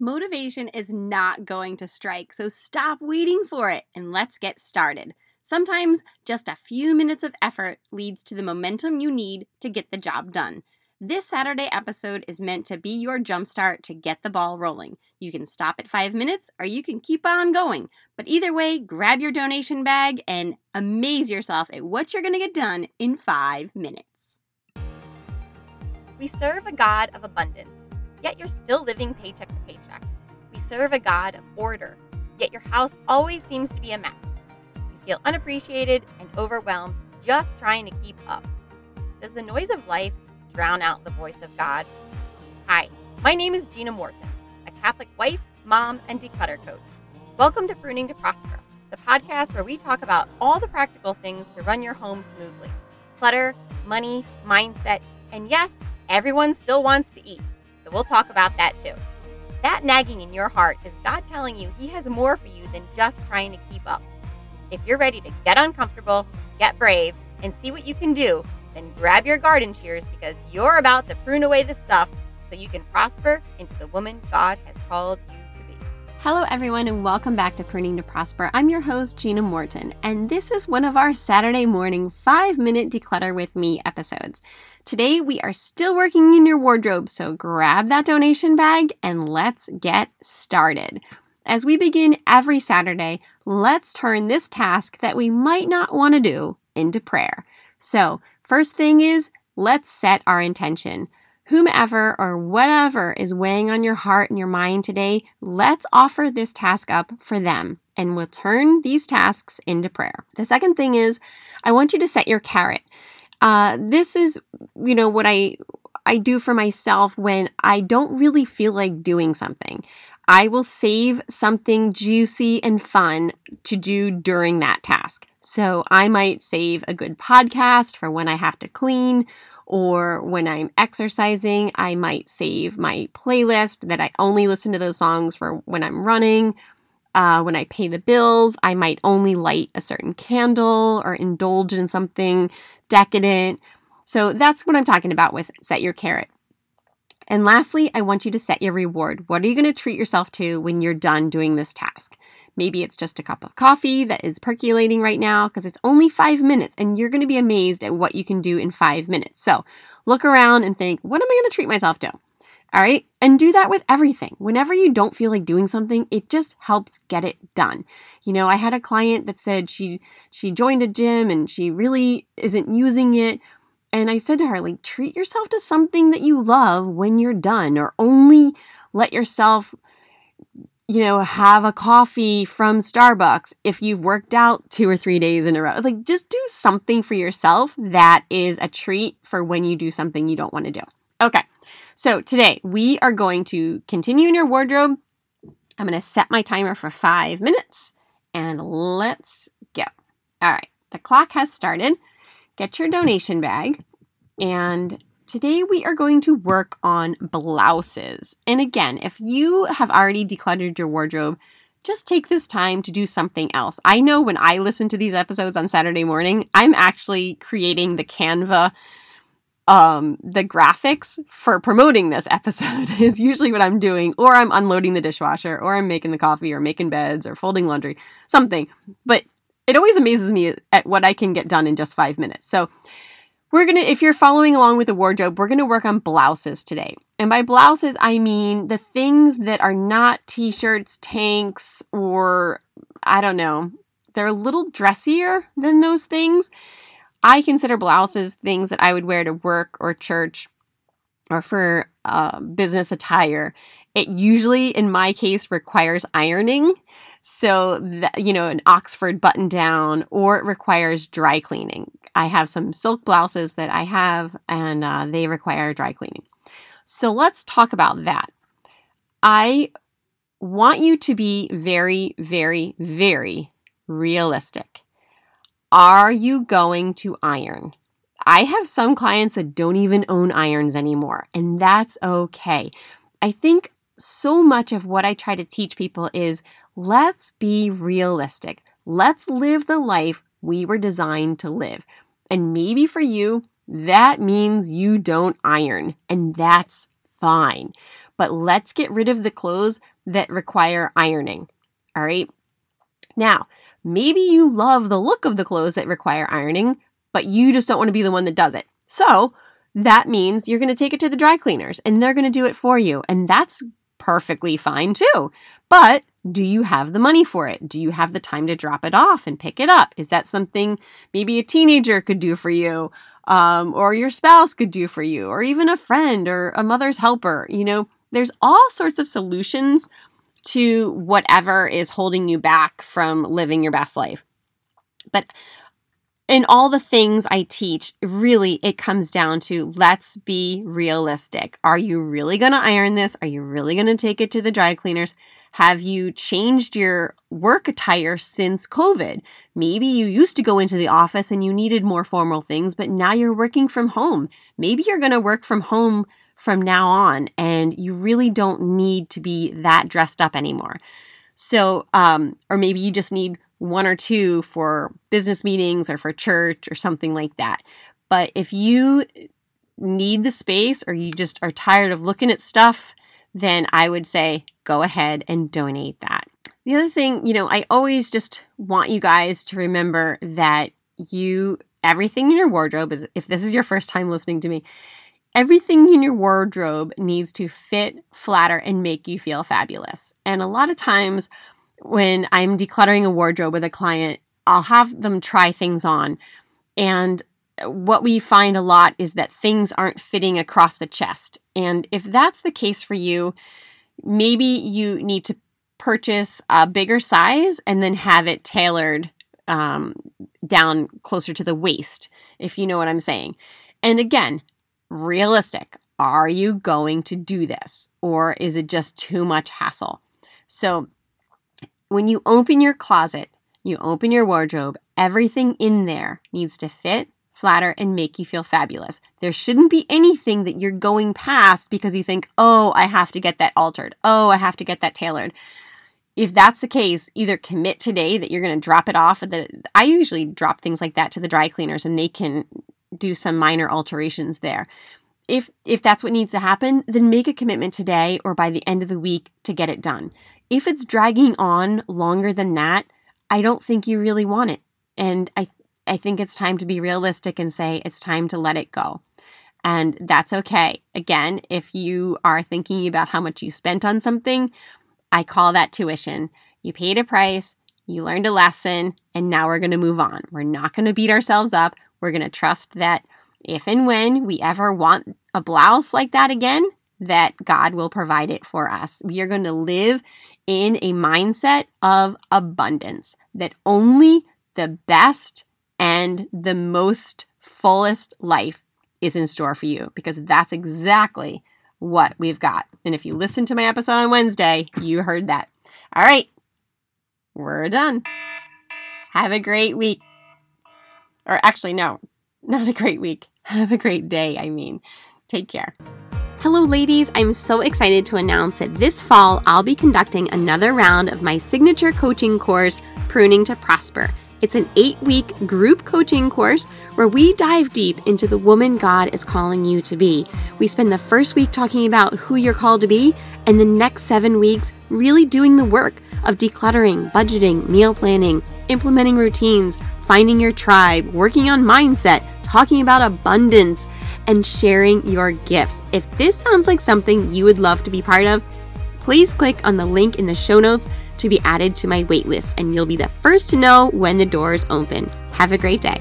Motivation is not going to strike, so stop waiting for it and let's get started. Sometimes just a few minutes of effort leads to the momentum you need to get the job done. This Saturday episode is meant to be your jumpstart to get the ball rolling. You can stop at five minutes or you can keep on going. But either way, grab your donation bag and amaze yourself at what you're going to get done in five minutes. We serve a God of abundance yet you're still living paycheck to paycheck. Serve a God of order, yet your house always seems to be a mess. You feel unappreciated and overwhelmed just trying to keep up. Does the noise of life drown out the voice of God? Hi, my name is Gina Morton, a Catholic wife, mom, and declutter coach. Welcome to Pruning to Prosper, the podcast where we talk about all the practical things to run your home smoothly clutter, money, mindset, and yes, everyone still wants to eat. So we'll talk about that too. That nagging in your heart is God telling you He has more for you than just trying to keep up. If you're ready to get uncomfortable, get brave, and see what you can do, then grab your garden shears because you're about to prune away the stuff so you can prosper into the woman God has called you. Hello, everyone, and welcome back to Pruning to Prosper. I'm your host, Gina Morton, and this is one of our Saturday morning five minute declutter with me episodes. Today, we are still working in your wardrobe, so grab that donation bag and let's get started. As we begin every Saturday, let's turn this task that we might not want to do into prayer. So, first thing is, let's set our intention. Whomever or whatever is weighing on your heart and your mind today, let's offer this task up for them and we'll turn these tasks into prayer. The second thing is, I want you to set your carrot. Uh, this is, you know, what I I do for myself when I don't really feel like doing something. I will save something juicy and fun to do during that task. So I might save a good podcast for when I have to clean or when I'm exercising. I might save my playlist that I only listen to those songs for when I'm running. Uh, when I pay the bills, I might only light a certain candle or indulge in something decadent. So that's what I'm talking about with set your carrot. And lastly, I want you to set your reward. What are you going to treat yourself to when you're done doing this task? Maybe it's just a cup of coffee that is percolating right now because it's only five minutes and you're going to be amazed at what you can do in five minutes. So look around and think, what am I going to treat myself to? All right. And do that with everything. Whenever you don't feel like doing something, it just helps get it done. You know, I had a client that said she she joined a gym and she really isn't using it. And I said to her, like, treat yourself to something that you love when you're done, or only let yourself, you know, have a coffee from Starbucks if you've worked out two or three days in a row. Like, just do something for yourself that is a treat for when you do something you don't want to do. Okay. So today we are going to continue in your wardrobe. I'm going to set my timer for five minutes and let's go. All right, the clock has started. Get your donation bag. And today we are going to work on blouses. And again, if you have already decluttered your wardrobe, just take this time to do something else. I know when I listen to these episodes on Saturday morning, I'm actually creating the Canva um, the graphics for promoting this episode is usually what I'm doing, or I'm unloading the dishwasher, or I'm making the coffee, or making beds, or folding laundry, something. But it always amazes me at what I can get done in just five minutes. So, we're gonna, if you're following along with the wardrobe, we're gonna work on blouses today. And by blouses, I mean the things that are not t shirts, tanks, or I don't know, they're a little dressier than those things I consider blouses things that I would wear to work or church or for uh, business attire. It usually, in my case, requires ironing. So, you know, an Oxford button down, or it requires dry cleaning. I have some silk blouses that I have, and uh, they require dry cleaning. So, let's talk about that. I want you to be very, very, very realistic. Are you going to iron? I have some clients that don't even own irons anymore, and that's okay. I think so much of what I try to teach people is let's be realistic. Let's live the life we were designed to live. And maybe for you, that means you don't iron, and that's fine. But let's get rid of the clothes that require ironing. All right. Now, maybe you love the look of the clothes that require ironing, but you just don't want to be the one that does it. So that means you're going to take it to the dry cleaners and they're going to do it for you. And that's perfectly fine too. But do you have the money for it? Do you have the time to drop it off and pick it up? Is that something maybe a teenager could do for you, um, or your spouse could do for you, or even a friend or a mother's helper? You know, there's all sorts of solutions to whatever is holding you back from living your best life. But in all the things I teach, really it comes down to let's be realistic. Are you really going to iron this? Are you really going to take it to the dry cleaners? Have you changed your work attire since COVID? Maybe you used to go into the office and you needed more formal things, but now you're working from home. Maybe you're going to work from home from now on and you really don't need to be that dressed up anymore. So, um, or maybe you just need one or two for business meetings or for church or something like that. But if you need the space or you just are tired of looking at stuff, then I would say go ahead and donate that. The other thing, you know, I always just want you guys to remember that you, everything in your wardrobe is, if this is your first time listening to me, everything in your wardrobe needs to fit, flatter, and make you feel fabulous. And a lot of times, when I'm decluttering a wardrobe with a client, I'll have them try things on. And what we find a lot is that things aren't fitting across the chest. And if that's the case for you, maybe you need to purchase a bigger size and then have it tailored um, down closer to the waist, if you know what I'm saying. And again, realistic. Are you going to do this? Or is it just too much hassle? So when you open your closet, you open your wardrobe, everything in there needs to fit, flatter, and make you feel fabulous. There shouldn't be anything that you're going past because you think, oh, I have to get that altered. Oh, I have to get that tailored. If that's the case, either commit today that you're going to drop it off. At the, I usually drop things like that to the dry cleaners and they can do some minor alterations there. If if that's what needs to happen, then make a commitment today or by the end of the week to get it done if it's dragging on longer than that, I don't think you really want it. And I I think it's time to be realistic and say it's time to let it go. And that's okay. Again, if you are thinking about how much you spent on something, I call that tuition. You paid a price, you learned a lesson, and now we're going to move on. We're not going to beat ourselves up. We're going to trust that if and when we ever want a blouse like that again, that God will provide it for us. We are going to live in a mindset of abundance, that only the best and the most fullest life is in store for you because that's exactly what we've got. And if you listened to my episode on Wednesday, you heard that. All right, we're done. Have a great week. Or actually, no, not a great week. Have a great day, I mean. Take care. Hello, ladies. I'm so excited to announce that this fall I'll be conducting another round of my signature coaching course, Pruning to Prosper. It's an eight week group coaching course where we dive deep into the woman God is calling you to be. We spend the first week talking about who you're called to be, and the next seven weeks really doing the work of decluttering, budgeting, meal planning, implementing routines, finding your tribe, working on mindset, talking about abundance and sharing your gifts. If this sounds like something you would love to be part of, please click on the link in the show notes to be added to my waitlist, and you'll be the first to know when the doors open. Have a great day.